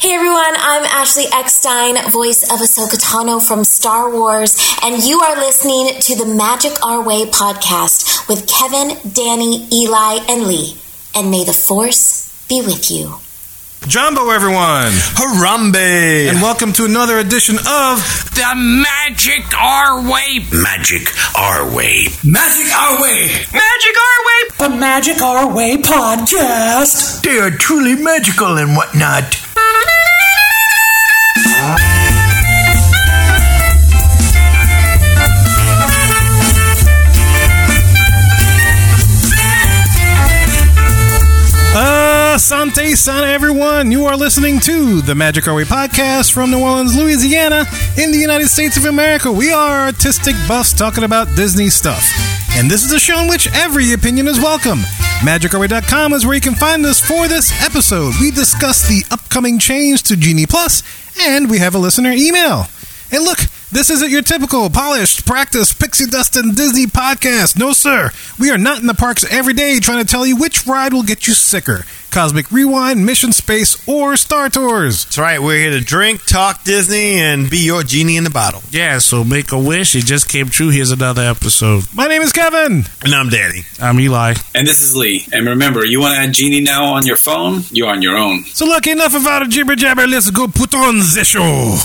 Hey everyone, I'm Ashley Eckstein, voice of Ahsoka Tano from Star Wars, and you are listening to the Magic Our Way podcast with Kevin, Danny, Eli, and Lee. And may the Force be with you. Jumbo, everyone! Harambe! And welcome to another edition of The Magic Our Way. Magic Our Way. Magic Our Way. Magic Our Way. The Magic Our Way podcast. They are truly magical and whatnot. Asante Sana, everyone. You are listening to the Magic Way podcast from New Orleans, Louisiana, in the United States of America. We are artistic buffs talking about Disney stuff. And this is a show in which every opinion is welcome. MagicOurWay.com is where you can find us for this episode. We discuss the upcoming change to Genie Plus, and we have a listener email. And look, this isn't your typical polished, practice, pixie dust and Disney podcast. No, sir. We are not in the parks every day trying to tell you which ride will get you sicker. Cosmic Rewind, Mission Space, or Star Tours. That's right. We're here to drink, talk Disney, and be your genie in the bottle. Yeah, so make a wish. It just came true. Here's another episode. My name is Kevin. And I'm Danny. I'm Eli. And this is Lee. And remember, you want to add Genie now on your phone? You're on your own. So lucky enough of our jibber jabber. Let's go put on the show.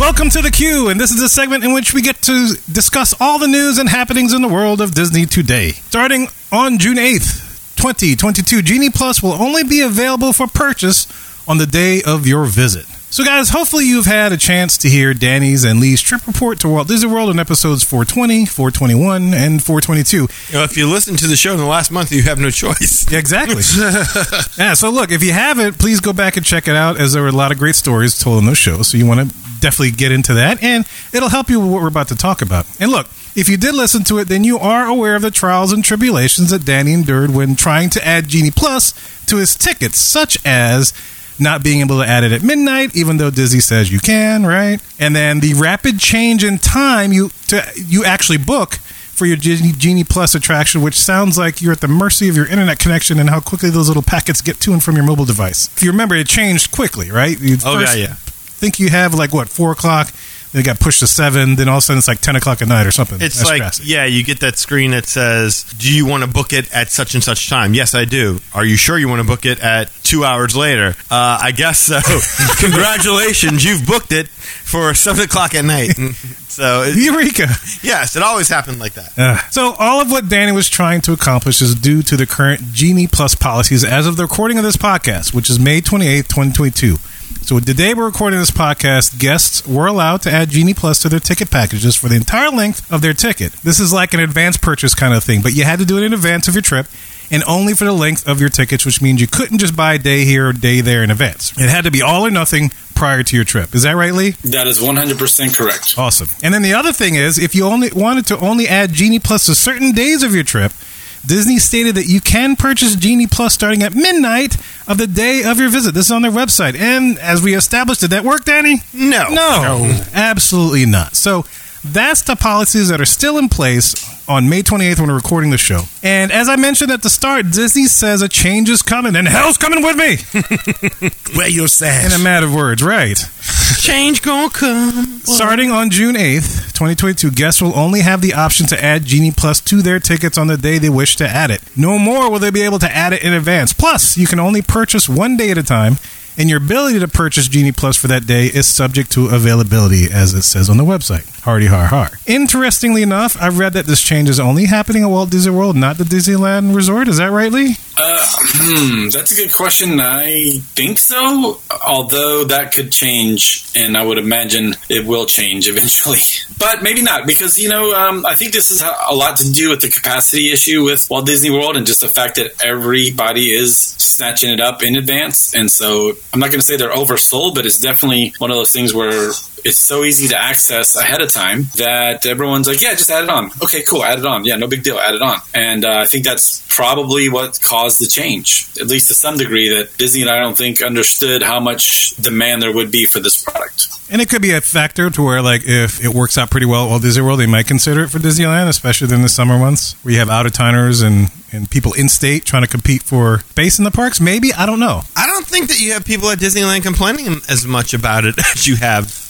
Welcome to the Queue, and this is a segment in which we get to discuss all the news and happenings in the world of Disney today. Starting on June 8th, 2022, Genie Plus will only be available for purchase on the day of your visit. So, guys, hopefully you've had a chance to hear Danny's and Lee's trip report to Walt Disney World in episodes 420, 421, and 422. You know, if you listen to the show in the last month, you have no choice. Yeah, exactly. yeah, so look, if you haven't, please go back and check it out, as there were a lot of great stories told in those shows. So you want to definitely get into that, and it'll help you with what we're about to talk about. And look, if you did listen to it, then you are aware of the trials and tribulations that Danny endured when trying to add Genie Plus to his tickets, such as not being able to add it at midnight, even though Disney says you can, right? And then the rapid change in time you to you actually book for your Genie, Genie Plus attraction, which sounds like you're at the mercy of your internet connection and how quickly those little packets get to and from your mobile device. If you remember, it changed quickly, right? You Oh, first yeah, yeah. Think you have like what four o'clock, it got pushed to seven, then all of a sudden it's like ten o'clock at night or something. It's That's like, drastic. yeah, you get that screen that says, Do you want to book it at such and such time? Yes, I do. Are you sure you want to book it at two hours later? Uh, I guess so. Congratulations, you've booked it for seven o'clock at night. so, it, Eureka! yes, it always happened like that. Uh, so all of what Danny was trying to accomplish is due to the current Genie Plus policies as of the recording of this podcast, which is May 28th, 2022. So the day we're recording this podcast, guests were allowed to add Genie Plus to their ticket packages for the entire length of their ticket. This is like an advance purchase kind of thing, but you had to do it in advance of your trip and only for the length of your tickets, which means you couldn't just buy a day here or day there in advance. It had to be all or nothing prior to your trip. Is that right, Lee? That is 100% correct. Awesome. And then the other thing is, if you only wanted to only add Genie Plus to certain days of your trip, Disney stated that you can purchase Genie Plus starting at midnight of the day of your visit. This is on their website. And as we established, did that work, Danny? No. No, absolutely not. So that's the policies that are still in place on May 28th when we're recording the show. And as I mentioned at the start, Disney says a change is coming, and hell's coming with me. Where you're your In a matter of words, right. Change gonna come. Starting on June 8th, 2022, guests will only have the option to add Genie Plus to their tickets on the day they wish to add it. No more will they be able to add it in advance. Plus, you can only purchase one day at a time, and your ability to purchase Genie Plus for that day is subject to availability, as it says on the website. Hardy har har. Interestingly enough, I've read that this change is only happening at Walt Disney World, not the Disneyland Resort. Is that right, Lee? Uh, hmm, that's a good question. I think so, although that could change, and I would imagine it will change eventually. But maybe not, because, you know, um, I think this is a a lot to do with the capacity issue with Walt Disney World and just the fact that everybody is snatching it up in advance. And so I'm not going to say they're oversold, but it's definitely one of those things where it's so easy to access ahead of time that everyone's like, yeah, just add it on. Okay, cool, add it on. Yeah, no big deal, add it on. And uh, I think that's probably what caused the change, at least to some degree. That Disney, and I don't think, understood how much demand there would be for this product. And it could be a factor to where, like, if it works out pretty well at Walt Disney World, they might consider it for Disneyland, especially in the summer months where you have out of towners and, and people in state trying to compete for space in the parks. Maybe I don't know. I don't think that you have people at Disneyland complaining as much about it as you have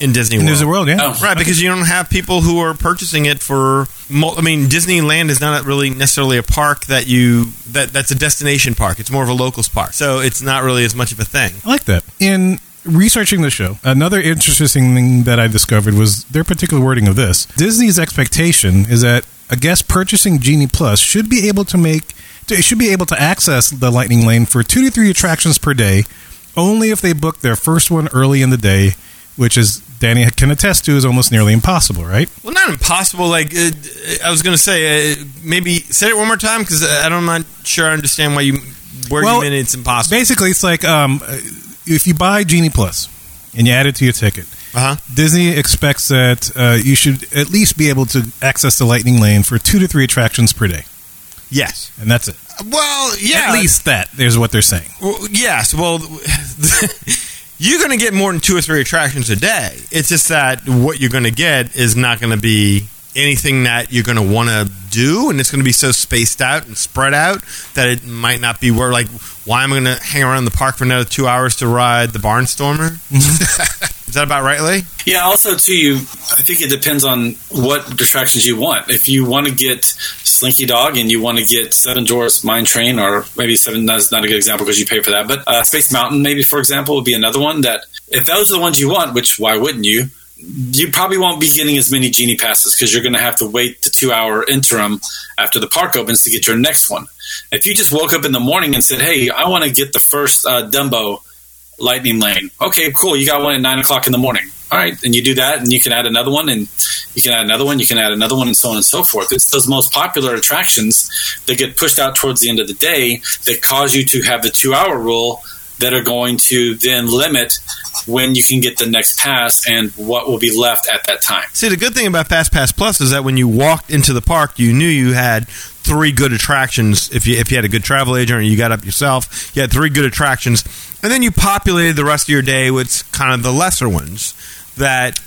in Disney In World. Disney World, yeah. Oh. Right, because you don't have people who are purchasing it for. I mean, Disneyland is not really necessarily a park that you that that's a destination park. It's more of a locals park, so it's not really as much of a thing. I like that. In researching the show, another interesting thing that I discovered was their particular wording of this. Disney's expectation is that a guest purchasing Genie Plus should be able to make it should be able to access the Lightning Lane for two to three attractions per day, only if they book their first one early in the day, which is Danny can attest to is almost nearly impossible, right? Well, not impossible. Like uh, I was going to say, uh, maybe say it one more time because I'm not sure I understand why you where Well, you mean it's impossible. Basically, it's like um, if you buy Genie Plus and you add it to your ticket, Uh huh. Disney expects that uh, you should at least be able to access the Lightning Lane for two to three attractions per day, Yes. and that's it. Well, yeah. At least that. There's what they're saying. Well, yes. Well, you're going to get more than two or three attractions a day. It's just that what you're going to get is not going to be anything that you're going to want to do, and it's going to be so spaced out and spread out that it might not be where. Like, why am I going to hang around the park for another two hours to ride the Barnstormer? Mm-hmm. is that about right, Lee? Yeah. Also, too, you. I think it depends on what attractions you want. If you want to get Slinky Dog and you want to get Seven Dwarfs Mine Train, or maybe Seven. That's not a good example because you pay for that. But uh, Space Mountain, maybe for example, would be another one that if those are the ones you want, which why wouldn't you? You probably won't be getting as many genie passes because you're going to have to wait the two hour interim after the park opens to get your next one. If you just woke up in the morning and said, "Hey, I want to get the first uh, Dumbo Lightning Lane," okay, cool, you got one at nine o'clock in the morning. All right, and you do that, and you can add another one, and you can add another one, you can add another one, and so on and so forth. It's those most popular attractions that get pushed out towards the end of the day that cause you to have the two hour rule that are going to then limit when you can get the next pass and what will be left at that time. See, the good thing about Fast Pass Plus is that when you walked into the park, you knew you had three good attractions. If you if you had a good travel agent or you got up yourself, you had three good attractions, and then you populated the rest of your day with kind of the lesser ones that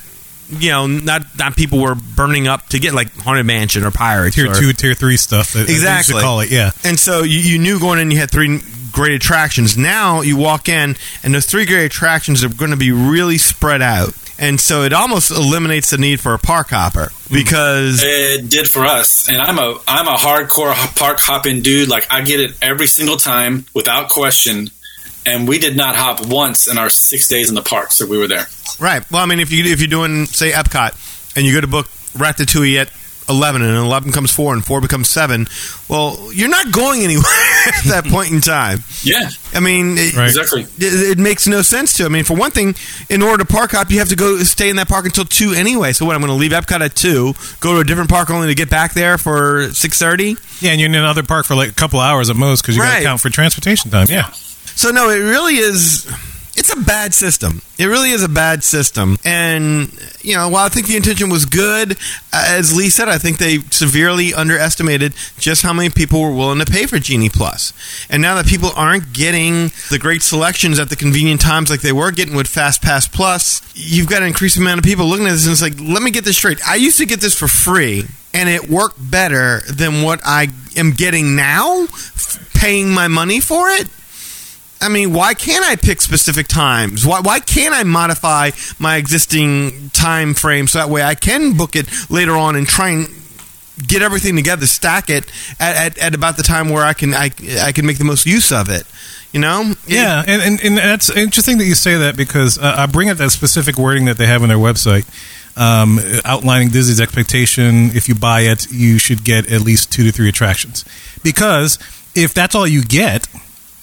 you know not not people were burning up to get like Haunted Mansion or Pirates Tier or, two, tier three stuff. that- that they used to Exactly. call it. Yeah. and so you, you knew going in you had three great attractions. Now you walk in, and those three great attractions are going to be really spread out. And so it almost eliminates the need for a park hopper hmm. because It did for us, and I'm a I'm a hardcore park hopping dude. Like I get it every single time without question. And we did not hop once in our six days in the parks that we were there. right. Well, I mean, if you if you're doing say Epcot and you go to book Ratatouille at eleven, and eleven comes four, and four becomes seven, well, you're not going anywhere at that point in time. Yeah, I mean, it, Right. exactly. it, it makes no sense to. I mean, for one thing, in order to park hop, you have to go stay in that park until two anyway. So what? I'm going to leave Epcot at two, go to a different park only to get back there for six thirty. Yeah, and you're in another park for like a couple hours at most because you got to count for transportation time. Yeah. So no, it really is. It's a bad system. It really is a bad system. And you know, while I think the intention was good, uh, as Lee said, I think they severely underestimated just how many people were willing to pay for Genie Plus. And now that people aren't getting the great selections at the convenient times like they were getting with Fast Pass Plus, you've got an increasing amount of people looking at this and it's like, let me get this straight. I used to get this for free. And it worked better than what I am getting now, paying my money for it. I mean, why can't I pick specific times? Why, why can't I modify my existing time frame so that way I can book it later on and try and get everything together, stack it at, at, at about the time where I can I, I can make the most use of it. You know? Yeah, and, and, and that's interesting that you say that because uh, I bring up that specific wording that they have on their website, um, outlining Disney's expectation. If you buy it, you should get at least two to three attractions. Because if that's all you get,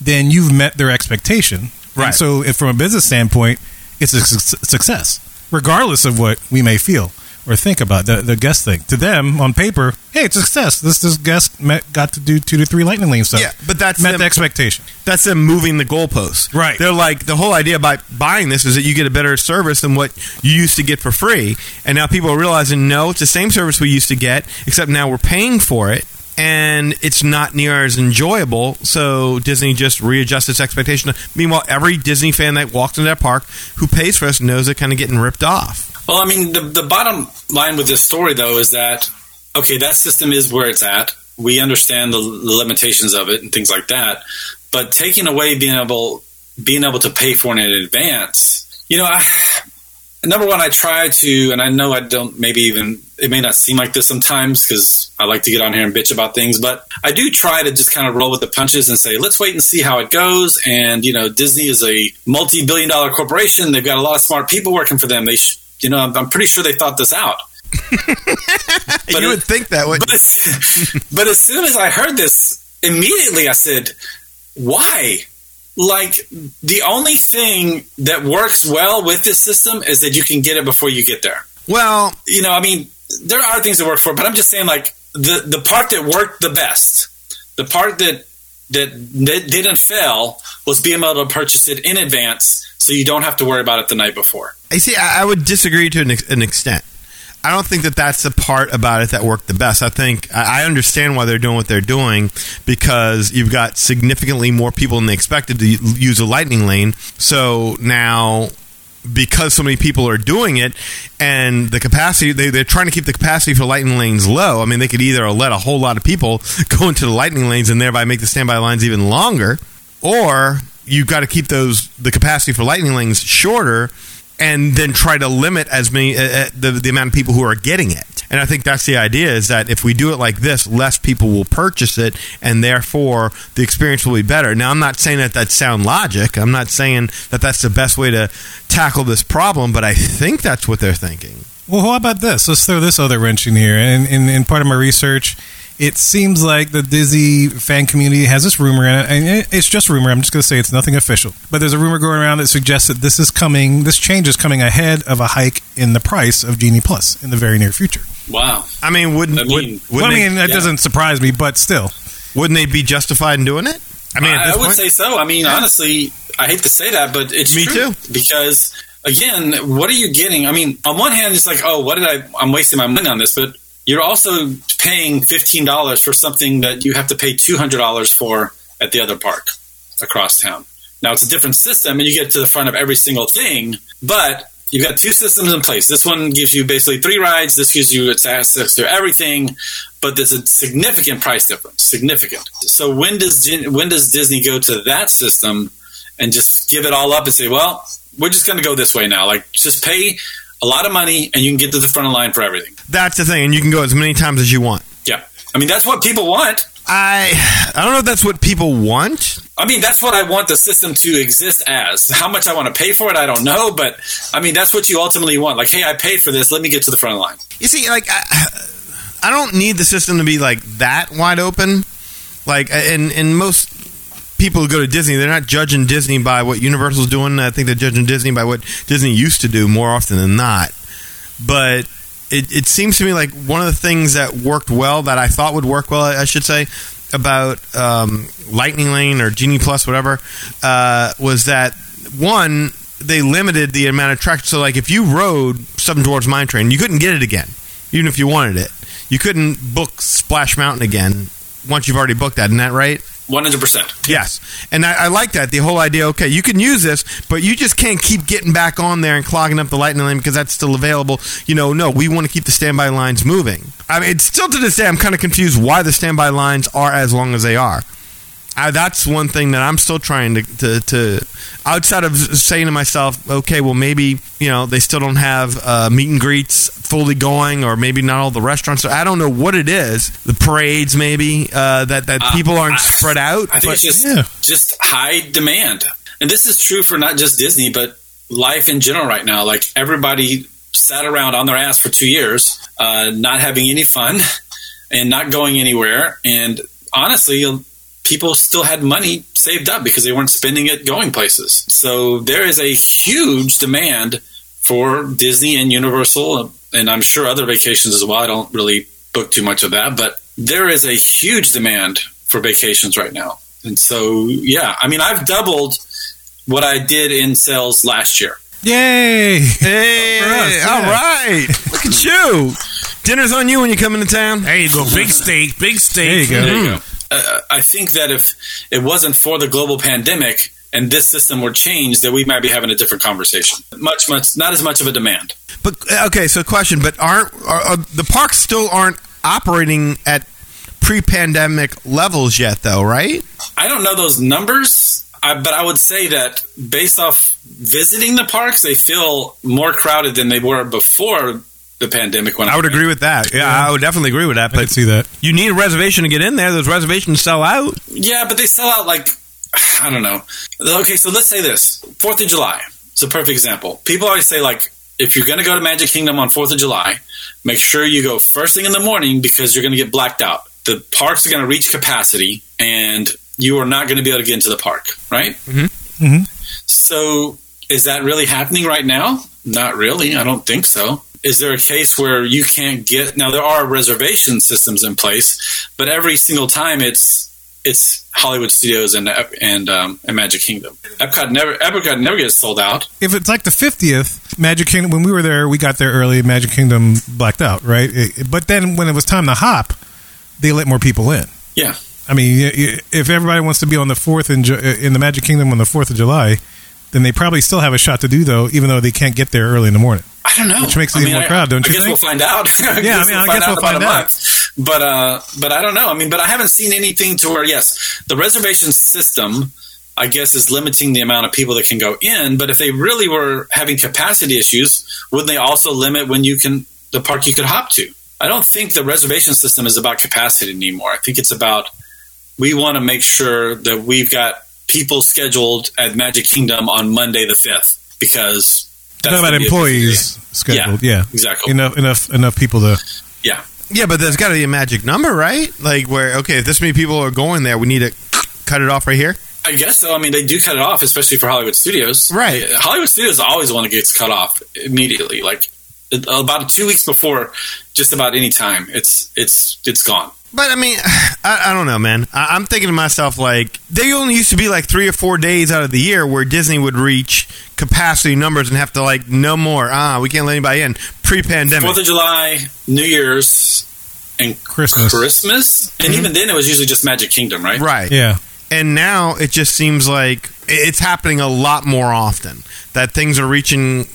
then you've met their expectation. Right. And so, if from a business standpoint, it's a su- success, regardless of what we may feel. or think about the the guest thing. To them, on paper, hey, it's a success. This this guest met, got to do two to three lightning lane stuff. Yeah, but that's met them- the expectation. That's them moving the goalposts. Right. They're like the whole idea by buying this is that you get a better service than what you used to get for free, and now people are realizing no, it's the same service we used to get, except now we're paying for it. And it's not near as enjoyable, so Disney just readjusts its expectation. Meanwhile, every Disney fan that walks into that park who pays for this knows they're kind of getting ripped off. Well, I mean, the, the bottom line with this story, though, is that, okay, that system is where it's at. We understand the, the limitations of it and things like that. But taking away being able being able to pay for it in advance, you know, I, number one, I try to, and I know I don't, maybe even, it may not seem like this sometimes because I like to get on here and bitch about things, but I do try to just kind of roll with the punches and say, let's wait and see how it goes. And, you know, Disney is a multi billion dollar corporation. They've got a lot of smart people working for them. They, sh- you know, I'm, I'm pretty sure they thought this out. you would it- think that would. But but as soon as I heard this, immediately I said, why? Like, the only thing that works well with this system is that you can get it before you get there. Well, You know, I mean, there are things that work for it, but I'm just saying, like, the, the part that worked the best, the part that, that, that didn't fail was being able to purchase it in advance so you don't have to worry about it the night before. I see. I, I would disagree to an, ex- an extent. I don't think that that's the part about it that worked the best. I think I understand why they're doing what they're doing because you've got significantly more people than they expected to use a lightning lane. So now, because so many people are doing it, and the capacity they, they're trying to keep the capacity for lightning lanes low. I mean, they could either let a whole lot of people go into the lightning lanes and thereby make the standby lines even longer, or you've got to keep those the capacity for lightning lanes shorter and then try to limit as many uh, uh, the, the amount of people who are getting it and i think that's the idea is that if we do it like this less people will purchase it and therefore the experience will be better now i'm not saying that that's sound logic i'm not saying that that's the best way to tackle this problem but i think that's what they're thinking Well, how about this? Let's throw this other wrench in here. And in, in part of my research, it seems like the Disney fan community has this rumor, in it, and it's just rumor. I'm just going to say it's nothing official, but there's a rumor going around that suggests that this is coming. This change is coming ahead of a hike in the price of Genie Plus in the very near future. Wow. i mean wouldn't I mean- would, Well, wouldn't, I mean, they, that yeah. doesn't surprise me, but still, wouldn't they be justified in doing it i mean I, I would point- say so. I mean, honestly, I hate to say that, but it's Me true. too. Because again, what are you getting? I mean, on one hand, it's like, oh, what did I? I'm wasting my money on this, but you're also paying fifteen dollars for something that you have to pay two hundred dollars for at the other park across town. Now it's a different system, and you get to the front of every single thing, but. You've got two systems in place. This one gives you basically three rides. This gives you access to everything, but there's a significant price difference. Significant. So when does when does Disney go to that system and just give it all up and say, well, we're just going to go this way now. Like, just pay a lot of money and you can get to the front of the line for everything. that's the thing and you can go as many times as you want Yeah. I mean, that's what people want. i i don't know if that's what people want I mean, that's what I want the system to exist as. How much I want to pay for it, I don't know, but I mean, that's what you ultimately want. Like, hey, I paid for this. Let me get to the front of line. You see, like I, I don't need the system to be like that wide open. Like, in in most people who go to Disney, they're not judging Disney by what Universal's doing. I think they're judging Disney by what Disney used to do more often than not. But it, it seems to me like one of the things that worked well, that I thought would work well, I should say, about um, Lightning Lane or Genie Plus, whatever, uh, was that one they limited the amount of tracks. So, like, if you rode Seven Dwarfs Mine Train, you couldn't get it again, even if you wanted it. You couldn't book Splash Mountain again once you've already booked that. Isn't that right? 100%. Yes, and I, I like that the whole idea. Okay, you can use this, but you just can't keep getting back on there and clogging up the lightning lane because that's still available. You know, no, we want to keep the standby lines moving. I mean, it's still to this day, I'm kind of confused why the standby lines are as long as they are. I, that's one thing that I'm still trying to, to, to outside of saying to myself, okay, well maybe you know they still don't have uh, meet and greets fully going, or maybe not all the restaurants. So I don't know what it is. The parades, maybe uh, that that Uh, people aren't I- spread out. I think but- it's just yeah. just high demand, and this is true for not just Disney, but life in general right now. Like everybody sat around on their ass for two years, uh, not having any fun and not going anywhere. And honestly, people still had money saved up because they weren't spending it going places. So there is a huge demand for Disney and Universal and I'm sure other vacations as well. I don't really book too much of that, but there is a huge demand for vacations right now. And so, yeah, I mean, I've doubled what I did in sales last year. Yay! Hey, For us, yeah. right. Look at you. Dinner's on you when you come into town. There you go. Big steak. Big steak. There you go. There you go. Mm. Uh, I think that if it wasn't for the global pandemic and this system were changed, that we might be having a different conversation. Much, much, not as much of a demand. But uh, okay, so question, but aren't are, are, the parks still aren't operating at pre-pandemic levels yet though, right? I don't know those numbers, I, but I would say that based off visiting the parks, they feel more crowded than they were before the pandemic. When I would agree with that. Yeah, I would definitely agree with that, I can but see that. you need a reservation to get in there. Those reservations sell out. Yeah, but they sell out like I don't know. Okay, so let's say this Fourth of July. It's a perfect example. People always say like, if you're going to go to Magic Kingdom on Fourth of July, make sure you go first thing in the morning because you're going to get blacked out. The parks are going to reach capacity, and you are not going to be able to get into the park. Right? Mm-hmm. Mhm. So, is that really happening right now? Not really. I don't think so. Is there a case where you can't get now? There are reservation systems in place, but every single time it's it's Hollywood Studios and and um, and Magic Kingdom. Epcot never Epcot never gets sold out. If it's like the fiftieth Magic Kingdom, when we were there, we got there early. Magic Kingdom blacked out, right? It- but then when it was time to hop, they let more people in. Yeah, I mean, if everybody wants to be on the fourth in, in the Magic Kingdom on the fourth of July, then they probably still have a shot to do though, even though they can't get there early in the morning. I don't know. Which makes it I even more I- crowd, don't I you guess think? we'll find out. Yeah, I mean, I guess we'll find out. But uh, but I don't know. I mean, but I haven't seen anything to where yes, the reservation system. I guess is limiting the amount of people that can go in. But if they really were having capacity issues, wouldn't they also limit when you can the park you could hop to? I don't think the reservation system is about capacity anymore. I think it's about we want to make sure that we've got people scheduled at Magic Kingdom on Monday the fifth because Talking about gonna be employees scheduled, yeah, exactly. enough, enough, enough people to. Yeah. Yeah, but there's got to be a magic number, right? Like where okay, if this many people are going there, we need to cut it off right here. I guess so. I mean, they do cut it off, especially for Hollywood Studios. Right. Hollywood Studios always the one that gets cut off immediately, like about two weeks before, just about any time. It's it's it's gone. But I mean, I, I don't know, man. I, I'm thinking to myself, like, they only used to be like three or four days out of the year where Disney would reach capacity numbers and have to, like, no more. Ah, we can't let anybody in pre pandemic. Fourth of July, New Year's, and Christmas. Christmas, and even then it was usually just Magic Kingdom, right? Right. Yeah, And now it just seems like it's happening a lot more often that things are reaching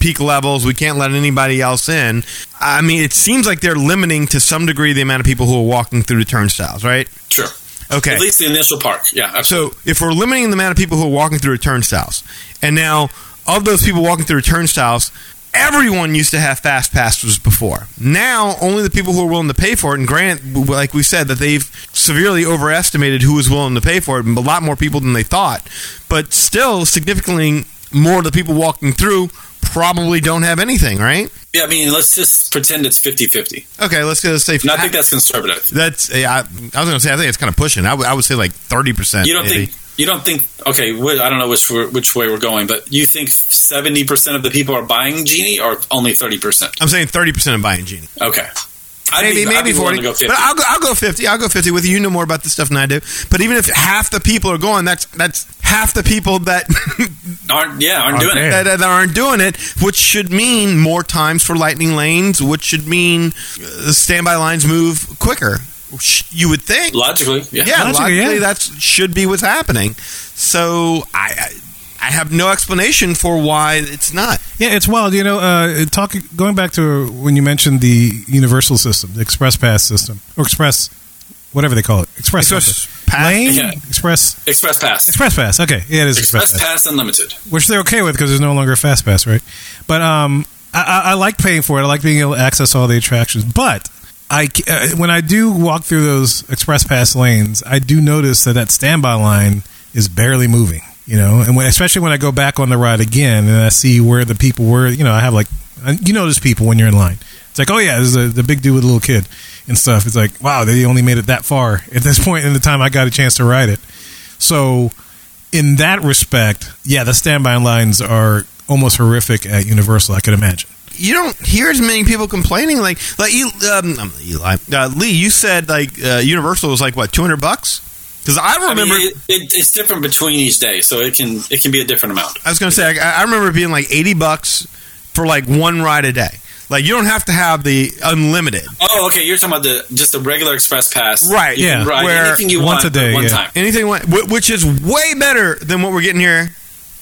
peak levels. We can't let anybody else in. I mean, it seems like they're limiting to some degree the amount of people who are walking through the turnstiles, right? Sure. Okay. At least the initial park. Yeah. absolutely. So if we're limiting the amount of people who are walking through the turnstiles, and now of those people walking through the turnstiles, everyone used to have fast passes before. Now only the people who are willing to pay for it. And grant, like we said, that they've severely overestimated who is willing to pay for it. A lot more people than they thought, but still significantly more of the people walking through probably don't have anything. Right? Yeah. I mean, let's just pretend it's 50-50. Okay, let's go say. And I think that's conservative. that's. Yeah, I, I was going to say. I think it's kind of pushing. I would- I would say like thirty percent. You don't think you don't think okay? wh- I don't know which which way we're going, but you think seventy percent of the people are buying Genie, or only thirty percent? I'm saying thirty percent of buying genie. Okay, I'd maybe be, maybe forty. to go 50. But I'll go. I'll go fifty. I'll go fifty with you. You know more about this stuff than I do. But even if half the people are going, that's that's half the people that aren't yeah aren't doing it. that, that aren't doing it, which should mean more times for lightning lanes, which should mean the standby lines move quicker. You would think. Logically, yeah. Yeah, Logically, logically, yeah. that should be what's happening. So I, I, I have no explanation for why it's not. yeah, it's wild. You know, uh, talking going back to when you mentioned the Universal system, the Express Pass system, or Express, whatever they call it, Express, Express. Pass? Lane, Yeah. Express, Express Pass, Express Pass. Okay, yeah, it is Express Express, Pass Unlimited. which they're okay with because there's no longer a Fast Pass, right? But um, I, I, I like paying for it. I like being able to access all the attractions. But I, c- uh, when I do walk through those Express Pass lanes, I do notice that that standby line is barely moving. You know, and when, especially when I go back on the ride again and I see where the people were. You know, I have like you notice people when you're in line. It's like, oh yeah, there's a, the big dude with a little kid and stuff. It's like, wow, they only made it that far at this point in the time I got a chance to ride it. So, in that respect, yeah, the standby lines are almost horrific at Universal. I could imagine. you don't hear as many people complaining. Like, like um, um, Eli, uh, Lee, you said like uh, Universal was like what two hundred bucks? Because I I remember, mean, it, it, it's different between each day, so it can it can be a different amount. I was going to say, I, I remember it being like eighty bucks for like one ride a day. Like, you don't have to have the unlimited. Oh, okay. You're talking about the just the regular express pass, Right, You can yeah, ride where anything you once want a day, one yeah. time. Anything, wh- wh- which is way better than what we're getting here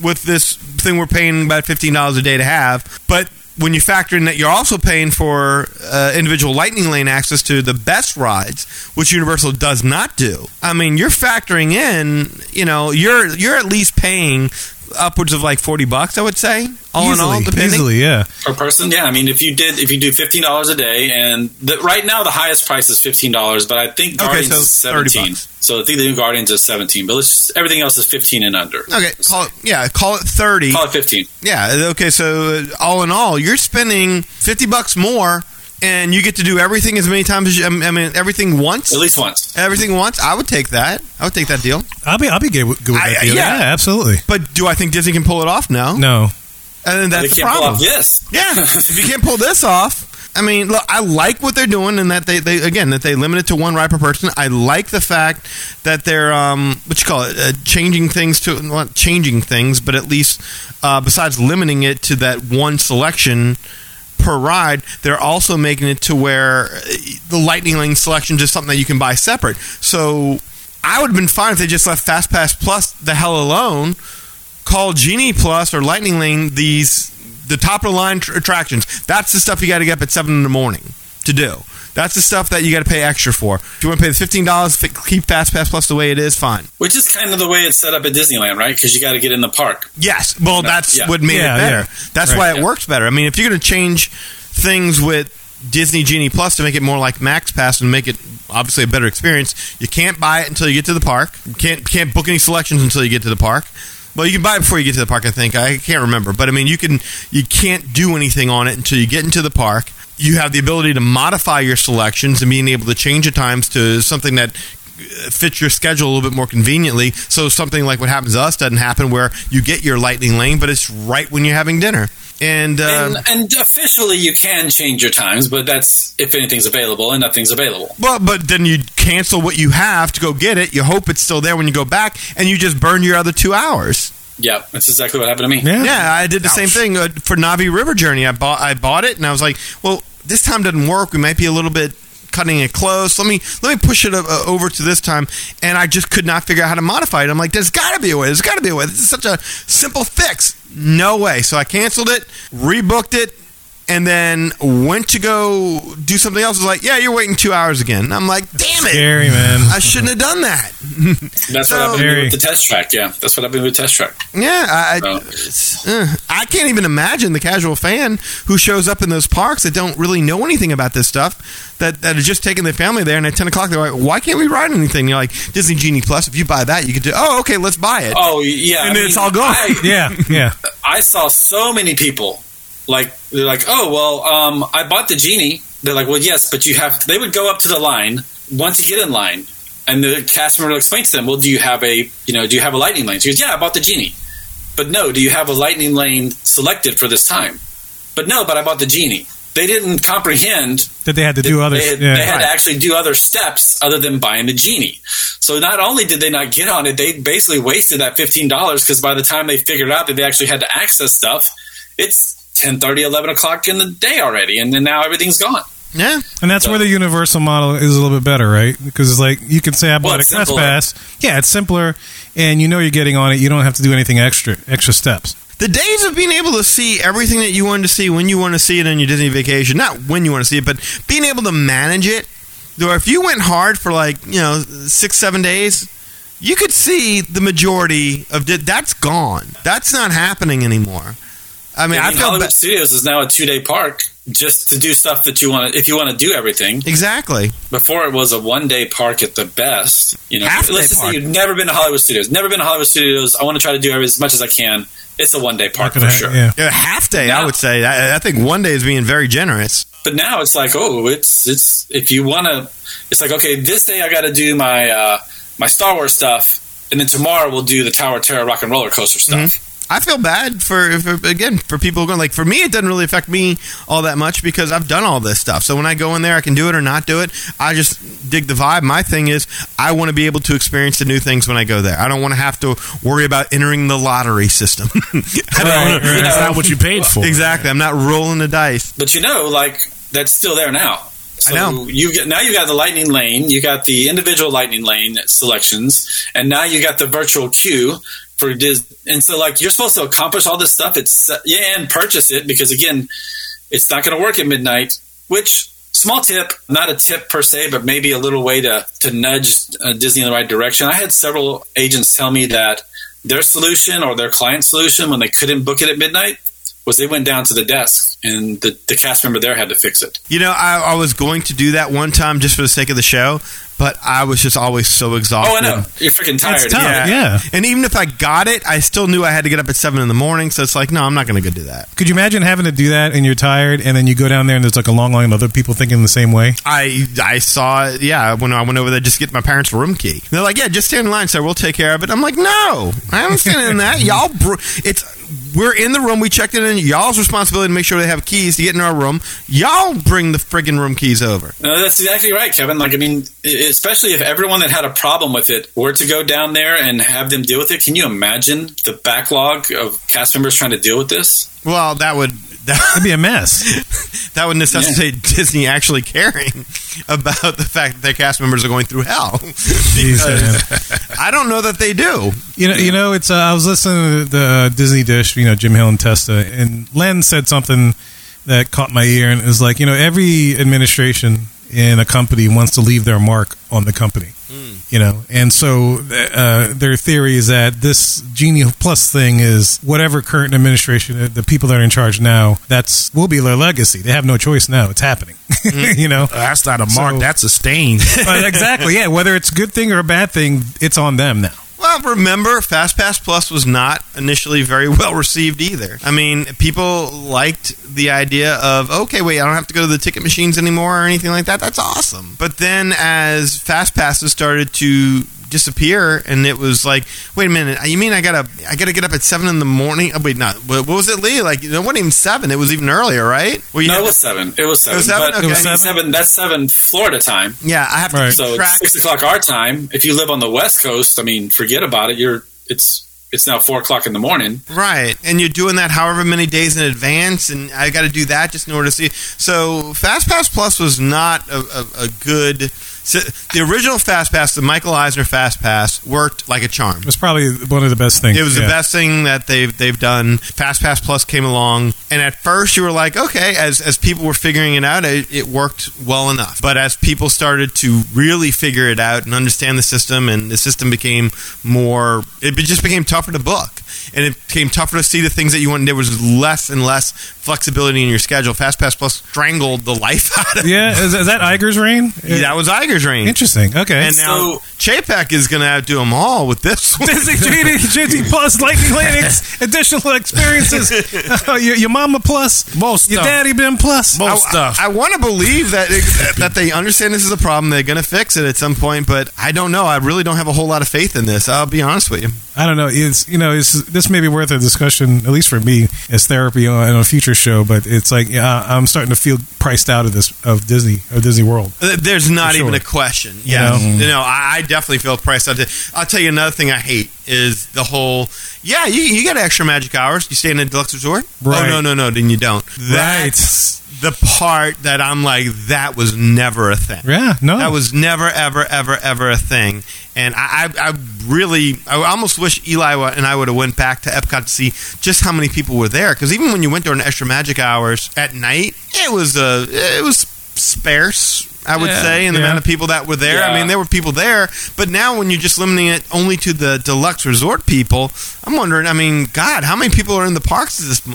with this thing we're paying about fifteen dollars a day to have. But when you factor in that you're also paying for uh, individual lightning lane access to the best rides, which Universal does not do. I mean, you're factoring in, you know, you're you're at least paying upwards of like forty bucks, I would say, all in all, easily, depending. easily, yeah. per person. Yeah, I mean, if you did, if you do fifteen dollars a day, and the, right now the highest price is fifteen dollars, but I think Okay, Guardians so is seventeen. bucks. So I think the new Guardians is seventeen, but let's, everything else is fifteen and under. Okay, call it yeah, call it thirty. Call it fifteen. Yeah. Okay. So uh, all in all, you're spending fifty bucks more, and you get to do everything as many times as you. I mean, everything once. At least once. Everything once. I would take that. I would take that deal. I'll be I'll be good with, good with I- that deal. yeah. Yeah. absolutely. But do I think Disney can pull it off? No. No, And then They that's the can't pull problem. off this. Yeah. if you can't pull this off. I mean, look, I like what they're doing, and that they, they again that they limit it to one ride per person. I like the fact that they're um, what you call it, uh, changing things to not changing things, but at least uh, besides limiting it to that one selection per ride, they're also making it to where uh, the Lightning Lane selection is something that you can buy separate. So I would have been fine if they just left Fast Pass Plus the hell alone. Call Genie Plus or Lightning Lane these the top of the line tr- attractions. That's the stuff you got to get up at seven in the morning to do. That's the stuff that you got to pay extra for. If you want to pay the fifteen dollars, keep Fast Pass Plus the way it is, fine. Which is kind of the way it's set up at Disneyland, right? Because you got to get in the park. Yes, well, that's yeah. what made Yeah, it better. yeah. That's Right. why it Yeah. works better. I mean, if you're going to change things with Disney Genie Plus to make it more like Max Pass and make it obviously a better experience, you can't buy it until you get to the park. You can't can't book any selections until you get to the park. Well, you can buy it before you get to the park. I think I can't remember, but I mean, you can you can't do anything on it until you get into the park. You have the ability to modify your selections and being able to change the times to something that uh, fits your schedule a little bit more conveniently. So something like what happens to us doesn't happen, where you get your lightning lane, but it's right when you're having dinner. And, uh, and, and officially, you can change your times, but that's if anything's available, and nothing's available. well, but then you cancel what you have to go get it. You hope it's still there when you go back, and you just burn your other two hours. Yeah, that's exactly what happened to me. yeah, Yeah, I did the same thing uh, for Na'vi River Journey. I bought I bought it, and I was like, well, this time doesn't work. We might be a little bit cutting it close. Let me let me push it uh, over to this time, and I just could not figure out how to modify it. I'm like, there's got to be a way. There's got to be a way. This is such a simple fix. No way. So I canceled it, rebooked it. And then went to go do something else. I was like, "Yeah, you're waiting two hours again." And I'm like, "Damn it! scary man. I shouldn't have done that." That's So- what happened to me Very- with the test track. Yeah, that's what happened with test track. Yeah, I, I, Oh. uh, I can't even imagine the casual fan who shows up in those parks that don't really know anything about this stuff, that, that are just taking their family there, and at 10 o'clock they're like, why can't we ride anything? You're like, Disney Genie Plus, if you buy that, you can do, oh, okay, let's buy it. Oh yeah, And I then mean, it's all gone. I, yeah, yeah. I saw so many people like they're like, oh well, um, I bought the genie. They're like, well, yes, but you have. They would go up to the line once you get in line, and the cast member will explain to them, well, do you have a you know do you have a lightning lane? She goes, yeah, I bought the genie, but no, do you have a lightning lane selected for this time? But no, but I bought the genie. They didn't comprehend That they had to do other. They had, yeah. they had to actually do other steps other than buying the genie. So not only did they not get on it, they basically wasted that fifteen dollars because by the time they figured out that they actually had to access stuff, it's 10, 30 11 o'clock in the day already, and then now everything's gone. Yeah. And that's where the universal model is a little bit better, right? Because it's like you can say I bought Well, a it's Quest simpler. Pass. Yeah, it's simpler, and you know you're getting on it. You don't have to do anything extra, extra steps. The days of being able to see everything that you wanted to see when you want to see it on your Disney vacation, not when you want to see it, but being able to manage it. Or if you went hard for like, you know, six, seven days, you could see the majority of Di- that's gone. That's not happening anymore. I mean, I I mean, feel Hollywood ba- Studios is now a two day park just to do stuff that you want to, if you want to do everything. exactly. Before it was a one day park at the best. You know, Half-day let's just park. say you've never been to Hollywood Studios. Never been to Hollywood Studios. I want to try to do every- as much as I can. It's a one day park for ha- sure. Yeah. Yeah, half day, I would say. I, I think one day is being very generous. But now it's like, oh, it's it's if you want to, it's like okay, this day I got to do my uh, my Star Wars stuff, and then tomorrow we'll do the Tower of Terror Rock and Roller Coaster stuff. I feel bad for, for again for people going like for me it doesn't really affect me all that much because I've done all this stuff. So when I go in there, I can do it or not do it. I just dig the vibe. My thing is I want to be able to experience the new things when I go there. I don't want to have to worry about entering the lottery system. I don't Right. That's not what you paid for. exactly. I'm not rolling the dice. But you know, like that's still there now. So I know. you get now you got the lightning lane, you got the individual lightning lane selections, and now you got the virtual queue for Disney. And so like you're supposed to accomplish all this stuff. It's yeah, and purchase it because again, it's not going to work at midnight. Which small tip, not a tip per se, but maybe a little way to to nudge uh, Disney in the right direction. I had several agents tell me that their solution or their client solution when they couldn't book it at midnight was they went down to the desk and the, the cast member there had to fix it. You know, I, I was going to do that one time just for the sake of the show, but I was just always so exhausted. Oh, I know. You're freaking tired. It's tough. Yeah. And even if I got it, I still knew I had to get up at seven in the morning. So it's like, no, I'm not going to go do that. Could you imagine having to do that and you're tired and then you go down there and there's like a long line of other people thinking the same way? I I saw yeah when I went over there just to get my parents' room key. They're like, yeah, just stand in line, sir. We'll take care of it. I'm like, no, I am standing in that. Y'all, br- it's we're in the room. We checked it in. Y'all's responsibility to make sure they have keys to get in our room. Y'all bring the friggin' room keys over. No, that's exactly right, Kevin. Like, I mean, especially if everyone that had a problem with it were to go down there and have them deal with it, can you imagine the backlog of cast members trying to deal with this? Well, that would that, It'd be a mess. that would necessitate Disney actually caring about the fact that their cast members are going through hell. I don't know that they do. You know, you know, it's. Uh, I was listening to the Disney Dish, you know, Jim Hill and Testa, and Len said something that caught my ear, and it was like, you know, every administration in a company wants to leave their mark on the company, you know, and so uh, their theory is that this Genie Plus thing is whatever current administration, uh, the people that are in charge now, that's will be their legacy. They have no choice now; it's happening, you know. That's not a mark. So- that's a stain. But exactly, yeah. Whether it's a good thing or a bad thing, it's on them now. Well, remember, FastPass Plus was not initially very well received either. I mean, people liked the idea of, okay, wait, I don't have to go to the ticket machines anymore or anything like that. That's awesome. But then as FastPasses started to disappear and it was like wait a minute you mean i gotta i gotta get up at seven in the morning oh, wait not what what was it lee like it wasn't even seven it was even earlier right well, you No, it was seven. It was seven. was seven? But Okay. I mean, Seven? seven. That's seven Florida time. yeah i have to Right. So track it's six o'clock our time. If you live on the West Coast, I mean, forget about it. You're it's it's now four o'clock in the morning. Right, and you're doing that however many days in advance, and I got to do that just in order to see. So, FastPass Plus was not a, a, a good. So the original FastPass, the Michael Eisner FastPass, worked like a charm. It was probably one of the best things. It was yeah. the best thing that they've they've done. FastPass Plus came along, and at first you were like, okay, as as people were figuring it out, it, it worked well enough. But as people started to really figure it out and understand the system, and the system became more, it just became tougher to book, and it became tougher to see the things that you wanted. There was less and less flexibility in your schedule. FastPass Plus strangled the life out of. It. Yeah, is, is that Iger's reign? Yeah, That was Iger's reign. Interesting. Okay. And now So- Chapek is going to outdo them all with this one. Disney GD, GD Plus, Lightning Lane ex- additional experiences. Uh, your, your mama plus, Most your stuff. daddy been plus. Most stuff. I want to believe that that they understand this is a problem. They're going to fix it at some point, but I don't know. I really don't have a whole lot of faith in this. I'll be honest with you. I don't know. It's you know, it's, this may be worth a discussion, at least for me, as therapy on, a future show. But it's like yeah, I'm starting to feel priced out of this of Disney of Disney World. Uh, There's not For even a question. You Yeah, know? you know, I, I definitely feel priced out. I'll tell you another thing I hate is the whole. Yeah, you, you get extra magic hours. You stay in a deluxe resort. Right. Oh no, no, no. Then you don't. That's the part that I'm like. That was never a thing. Yeah, no, That was never, ever, ever, ever a thing. And I, I, I really, I almost wish Eli and I would have went back to Epcot to see just how many people were there. Because even when you went during extra magic hours at night, it was uh, it was sparse. I would Yeah, say, in the yeah. amount of people that were there. I mean, there were people there, but now when you're just limiting it only to the deluxe resort people, I'm wondering. I mean, God, how many people are in the parks? This? Uh,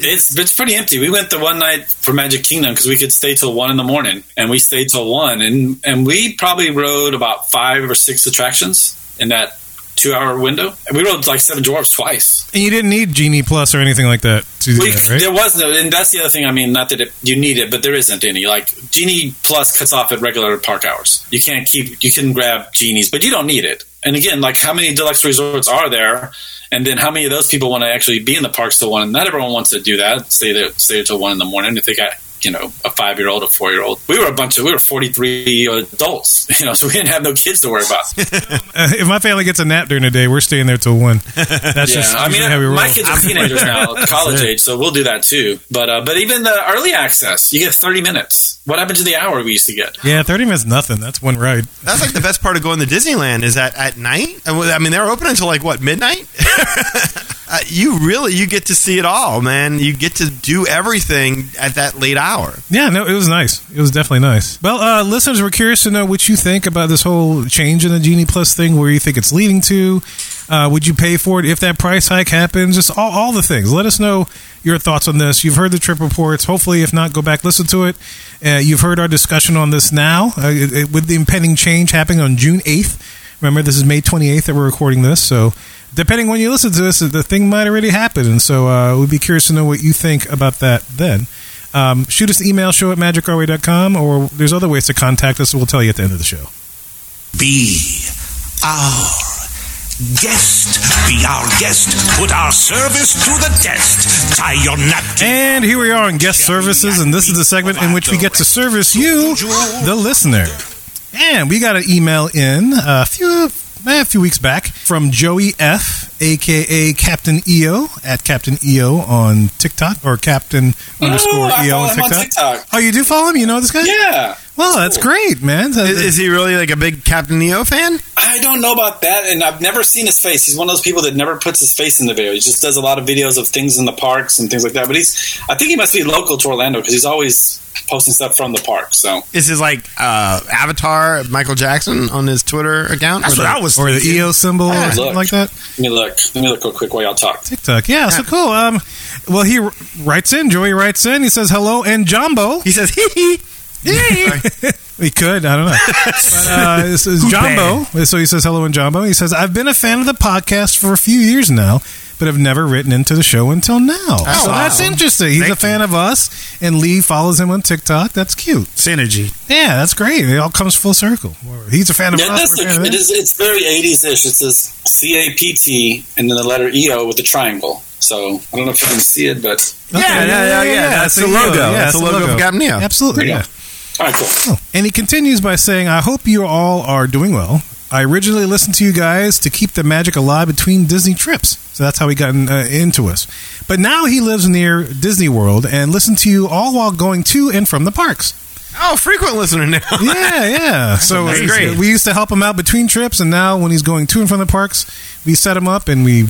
It's it's pretty empty. We went the one night for Magic Kingdom because we could stay till one in the morning, and we stayed till one, and and we probably rode about five or six attractions in that two hour window. And we rode like Seven Dwarfs twice. and you didn't need Genie Plus or anything like that. to do We, that, right? There was no, and that's the other thing. I mean, not that it, you need it, but there isn't any. Like Genie Plus cuts off at regular park hours. You can't keep, you can grab genies, but you don't need it. And again, like how many deluxe resorts are there? And then how many of those people want to actually be in the parks till one? Not everyone wants to do that. Stay there, stay until one in the morning if they got you know a five year old, a four year old. We were a bunch of we were forty three adults, you know, so we didn't have no kids to worry about. Uh, if my family gets a nap during the day, we're staying there till one. That's Yeah, just I mean, usually how we roll. my kids are teenagers now, college age, so we'll do that too. But uh, but even the early access, you get thirty minutes. What happened to the hour we used to get? yeah, thirty minutes nothing. That's one ride. That's like the best part of going to Disneyland is that at night. I mean, they're open until like what midnight. uh, you really you get to see it all, man. You get to do everything at that late hour. Yeah, no, it was nice. It was definitely nice. Well, uh, listeners, we're curious to know what you think about this whole change in the Genie Plus thing. Where you think it's leading to? Uh, would you pay for it if that price hike happens? Just all, all the things. Let us know your thoughts on this. You've heard the trip reports. Hopefully, if not, go back listen to it. Uh, you've heard our discussion on this now uh, it, it- with the impending change happening on June eighth. Remember, this is May twenty eighth that we're recording this, so. Depending when you listen to this, the thing might already happen, and so uh, we'd be curious to know what you think about that. Then, um, shoot us an email show at magicourway.com, or there's other ways to contact us. We'll tell you at the end of the show. Be our guest. Be our guest. Put our service to the test. Tie your napkin. And here we are on guest services, and this is the segment in which we get to service you, the listener. And we got an email in a few Eh, a few weeks back from Joey F, aka Captain EO at Captain EO on TikTok or Captain underscore EO on him on TikTok. TikTok. Oh, you do follow him? You know this guy? Yeah. Well, that's great, man. Is, is he really like a big Captain EO fan? I don't know about that, and I've never seen his face. He's one of those people that never puts his face in the video. He just does a lot of videos of things in the parks and things like that. But he's, I think he must be local to Orlando because he's always posting stuff from the park. So Is his like uh, avatar Michael Jackson on his Twitter account? That's Or what the- I was or the. EO symbol or Yeah, something like that? let me look. Let me look real quick while y'all talk. TikTok. Yeah, so cool. Um, well, he r- writes in. Joey writes in. He says hello and Jambo. He says, "Hee hee." He could. I don't know. But, uh, this is Jambo. So he says hello and Jambo. He says I've been a fan of the podcast for a few years now, but have never written into the show until now. Oh, so wow. that's interesting. He's Thank a fan of us, and Lee follows him on TikTok. That's cute. Synergy. Yeah, that's great. It all comes full circle. He's a fan of Yeah, us. does a fan look, of it is. It's very 80s ish. It says C A P T and then the letter E O with the triangle. So I don't know if you can see it, but Okay, Yeah, yeah, yeah, yeah. That's the EO. logo. Yeah, That's the logo of Captain EO. Absolutely. Yeah. Go. all right, cool. And he continues by saying, I hope you all are doing well. I originally listened to you guys to keep the magic alive between Disney trips. So that's how he got in, uh, into us. But now he lives near Disney World and listen to you all while going to and from the parks. Oh, frequent listener now. Yeah, yeah. So we used to help him out between trips, and now when he's going to and from the parks, we set him up and we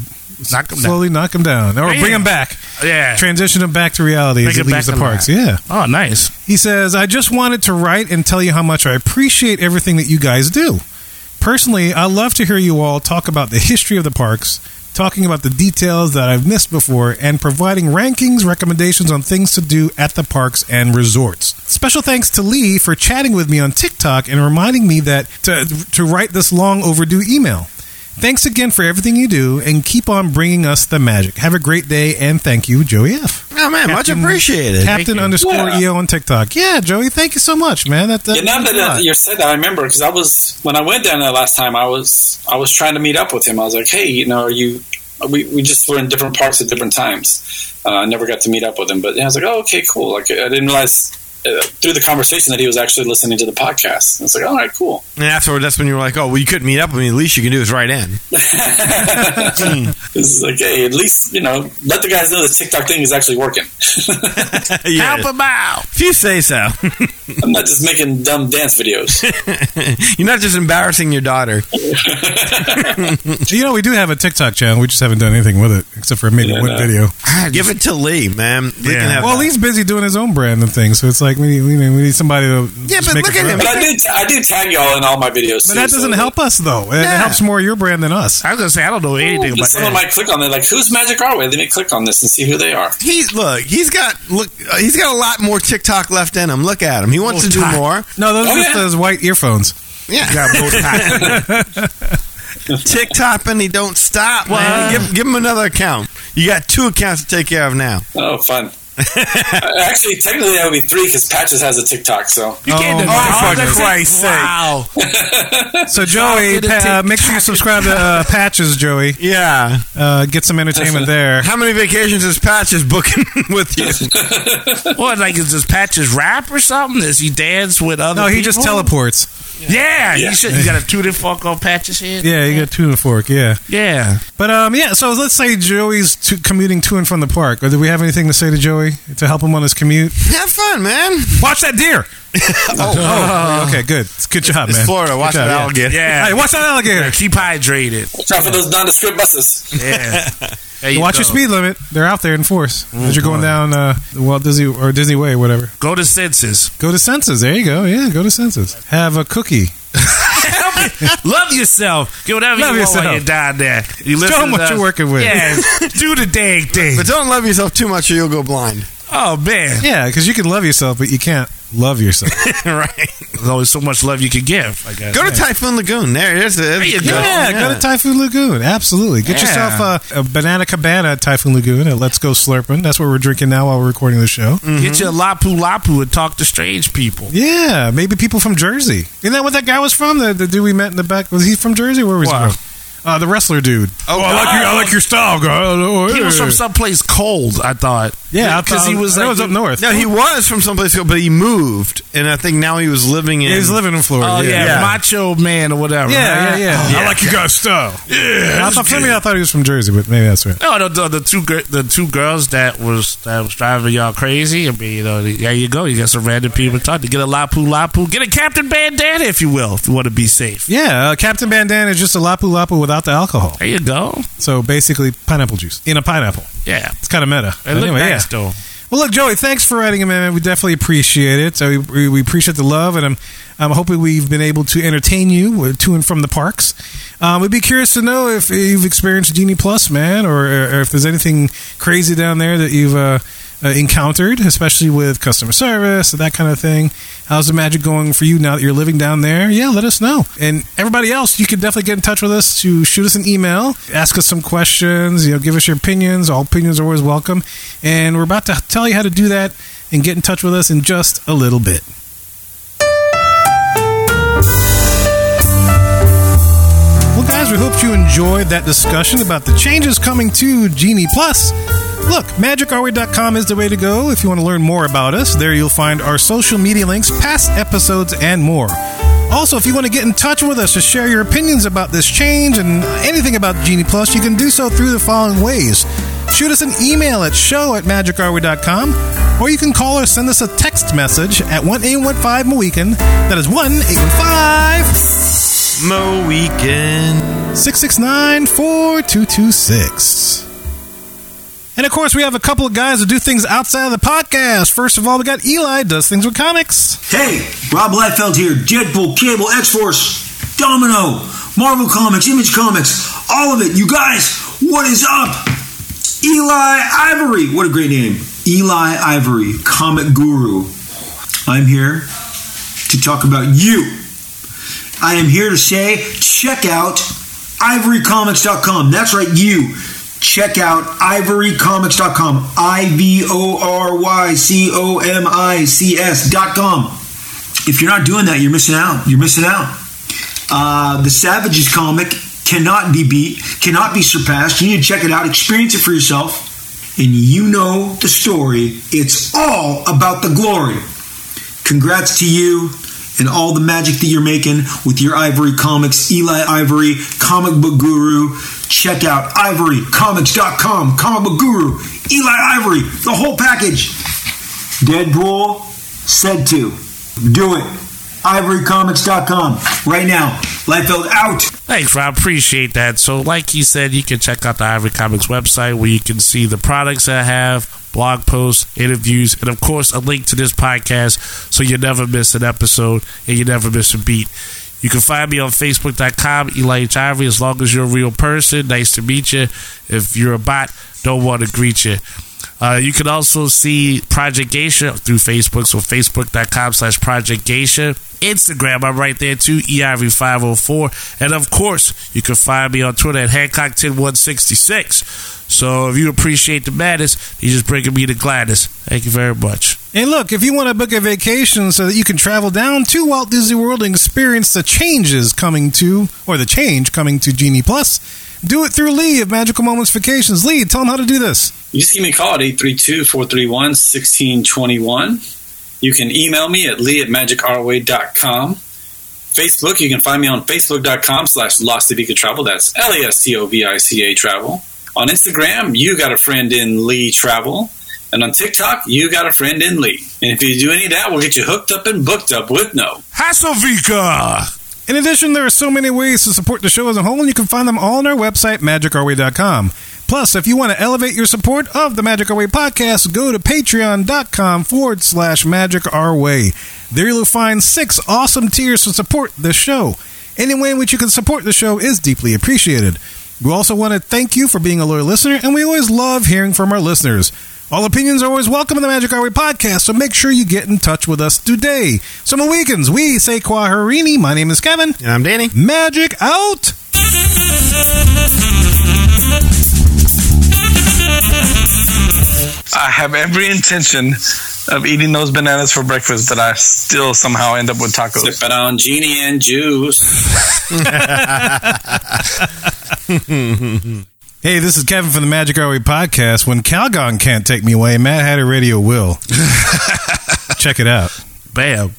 Knock him slowly knock him down or Bam. bring him back, Yeah. transition him back to reality Bring as he leaves the parks. Yeah. Oh, nice. He says, I just wanted to write and tell you how much I appreciate everything that you guys do. Personally, I love to hear you all talk about the history of the parks, talking about the details that I've missed before, and providing rankings, recommendations on things to do at the parks and resorts. Special thanks to Lee for chatting with me on TikTok and reminding me that to, to write this long overdue email. Thanks again for everything you do, and keep on bringing us the magic. Have a great day, and thank you, Joey F. Oh man, much appreciated. Captain underscore Yeah. EO on TikTok. Yeah, Joey, thank you so much, man. That, that Yeah, now means that a uh, lot. you said that, I remember because I was when I went down there last time. I was I was trying to meet up with him. I was like, hey, you know, are you? We, we just were in different parts at different times. Uh, I never got to meet up with him, but yeah, I was like, oh, okay, cool. Like I didn't realize uh, through the conversation that he was actually listening to the podcast. And it's like, all right, cool. and afterward, that's when you were like, "Oh, well, you couldn't meet up with me. The least you can do is write in." This is like, hey, at least you know, let the guys know the TikTok thing is actually working. yeah. Help him out. If you say so. I'm not just making dumb dance videos. You're not just embarrassing your daughter. you know, we do have a TikTok channel. We just haven't done anything with it except for maybe Yeah, one no. video. Give it to Lee, man. Lee Yeah. can have Well, that. Lee's busy doing his own brand and things, so it's like we need, we need, we need somebody to Yeah, but make look it at for him. But I do I do tag y'all in all my videos. But too, that doesn't like, help us though. It, it Yeah. helps more your brand than us. I was gonna say I don't know anything But about someone that. might click on it, like, who's Magic Our Way? Let me click on this and see who they are. He's look. He's got look. uh, He's got a lot more TikTok left in him. Look at him. He wants Oh, to do Ty. more. No, those Oh, are just yeah. those white earphones. Yeah, Got both. TikTok and he don't stop. Man. Give, give him another account. You got two accounts to take care of now. Oh, fun. Actually, technically, that would be three because Patches has a TikTok. So You can't Oh, deny for that. Christ's sake. Wow. So Joey, pa- uh, make sure you subscribe to uh, Patches, Joey. Yeah. Uh, get some entertainment there. How many vacations is Patches booking with you? What, like, is this Patches rap or something? Does he dance with other No, he just teleports. Yeah, Yeah. you should. You got a two to fork on Patches head? Yeah, you got two and fork. Yeah, Yeah. but um, yeah. So let's say Joey's to, commuting to and from the park. Or do we have anything to say to Joey to help him on his commute? Have fun, man. Watch that deer. oh, okay, good. Good job, It's man. Florida. Watch job, that yeah. alligator. Yeah. Hey, watch that alligator. Keep hydrated. watch out for those nondescript buses. Yeah. There you Watch your speed limit. They're out there in force as you're going down uh, the Walt Disney or Disney Way, or whatever. Go to senses. Go to Senses. There you go. Yeah, go to Senses. Have a cookie. Love yourself. Get whatever Love you want while you're down there. You Show listen 'em to what you're working with. Yeah. Do the dang thing. But don't love yourself too much or you'll go blind. Oh man. Yeah, because you can love yourself, but you can't love yourself. right. There's only so much love you can give. I guess. Go to Typhoon Lagoon. There it is. There you go. Yeah, go to Typhoon Lagoon. Absolutely. Get Yeah. yourself a, a Banana Cabana at Typhoon Lagoon at Let's Go Slurping. That's what we're drinking now while we're recording the show. Get mm-hmm. your lapu lapu and talk to strange people. Yeah, maybe people from Jersey. Isn't that what that guy was from? The, the dude we met in the back? Was he from Jersey? Where was Wow. he from? Uh, the wrestler dude. Oh, I like your, I like your style, guy. Oh, He was from someplace cold. I thought. Yeah, because he was I like was up north. No, he was from someplace, cold, but he moved, and I think now he was living in. He's living in Florida. Oh yeah, Yeah. macho man or whatever. Yeah, yeah, right? yeah. I like your guy's style. Yeah. I thought, for me, I thought he was from Jersey, but maybe that's right. No, the, the, the two gir- the two girls that was that was driving y'all crazy. I mean, you know, there you go. You got some random people to talk to. Get a lapu lapu. Get a Captain Bandana if you will, if you want to be safe. Yeah, uh, Captain Bandana is just a lapu lapu without the alcohol. There you go. So basically, pineapple juice in a pineapple. Yeah. It's kind of meta. It anyway, nice though. Well, look, Joey, thanks for writing, man. We definitely appreciate it. So we, we, appreciate the love, and I'm, I'm hoping we've been able to entertain you to and from the parks. Um, we'd be curious to know if you've experienced Genie Plus, man, or, or if there's anything crazy down there that you've uh, uh, encountered, especially with customer service and that kind of thing. How's the magic going for you now that you're living down there? Yeah, let us know. And everybody else, you can definitely get in touch with us to shoot us an email, ask us some questions, you know, give us your opinions. All opinions are always welcome. And we're about to tell you how to do that and get in touch with us in just a little bit. Well, guys, we hope you enjoyed that discussion about the changes coming to Genie Plus. Look, magicourway.com is the way to go if you want to learn more about us. There you'll find our social media links, past episodes, and more. Also, if you want to get in touch with us to share your opinions about this change and anything about Genie Plus, you can do so through the following ways. Shoot us an email at show at magicourway.com, or you can call or send us a text message at 1 815 Mohican. That is 1 815 Mo Weekend. 669 4226. And of course, we have a couple of guys that do things outside of the podcast. First of all, we got Eli, does things with comics. Hey, Rob Liefeld here. Deadpool, Cable, X Force, Domino, Marvel Comics, Image Comics, all of it. You guys, what is up? Eli Ivory. What a great name. Eli Ivory, comic guru. I'm here to talk about you. I am here to say check out ivorycomics.com. That's right, you. Check out ivorycomics.com. I V O R Y C O M I C S.com. If you're not doing that, you're missing out. You're missing out. Uh, the Savages comic cannot be beat, cannot be surpassed. You need to check it out, experience it for yourself, and you know the story. It's all about the glory. Congrats to you and all the magic that you're making with your Ivory Comics, Eli Ivory, comic book guru. Check out ivorycomics.com, comic book guru, Eli Ivory, the whole package. Deadpool said to. Do it. Ivorycomics.com right now. Liefeld out. Thanks, Rob. Appreciate that. So, like he said, you can check out the Ivory Comics website where you can see the products I have, blog posts, interviews, and of course, a link to this podcast so you never miss an episode and you never miss a beat. You can find me on Facebook.com, Eli H. Ivory, as long as you're a real person. Nice to meet you. If you're a bot, don't want to greet you. Uh, you can also see Project Geisha through Facebook, so facebook.com slash Project Geisha. Instagram, I'm right there too, E EIV504. And of course, you can find me on Twitter at Hancock10166. So if you appreciate the madness, you're just bringing me the gladness. Thank you very much. And look, if you want to book a vacation so that you can travel down to Walt Disney World and experience the changes coming to, or the change coming to Genie Plus, do it through Lee of Magical Moments Vacations. Lee, tell them how to do this. You just give me a call at 832-431-1621. You can email me at lee at magicourway.com. Facebook, you can find me on facebook.com slash Lastovica Travel. That's L-A-S-T-O-V-I-C-A Travel. On Instagram, you got a friend in Lee Travel. And on TikTok, you got a friend in Lee. And if you do any of that, we'll get you hooked up and booked up with no. Hasselvika! In addition, there are so many ways to support the show as a whole, and you can find them all on our website, magicourway.com. Plus, if you want to elevate your support of the Magic Our Way podcast, go to patreon.com forward slash magic our way. There you'll find six awesome tiers to support the show. Any way in which you can support the show is deeply appreciated. We also want to thank you for being a loyal listener, and we always love hearing from our listeners. All opinions are always welcome in the Magic Our Way podcast, so make sure you get in touch with us today. So, my weekends, we say Kwaharini. My name is Kevin. And I'm Danny. Magic out! I have every intention of eating those bananas for breakfast, but I still somehow end up with tacos. Sip it on genie and juice. Hey, this is Kevin from the Magic Our Way podcast. When Calgon can't take me away, Mad Hatter Radio will. Check it out. Bam.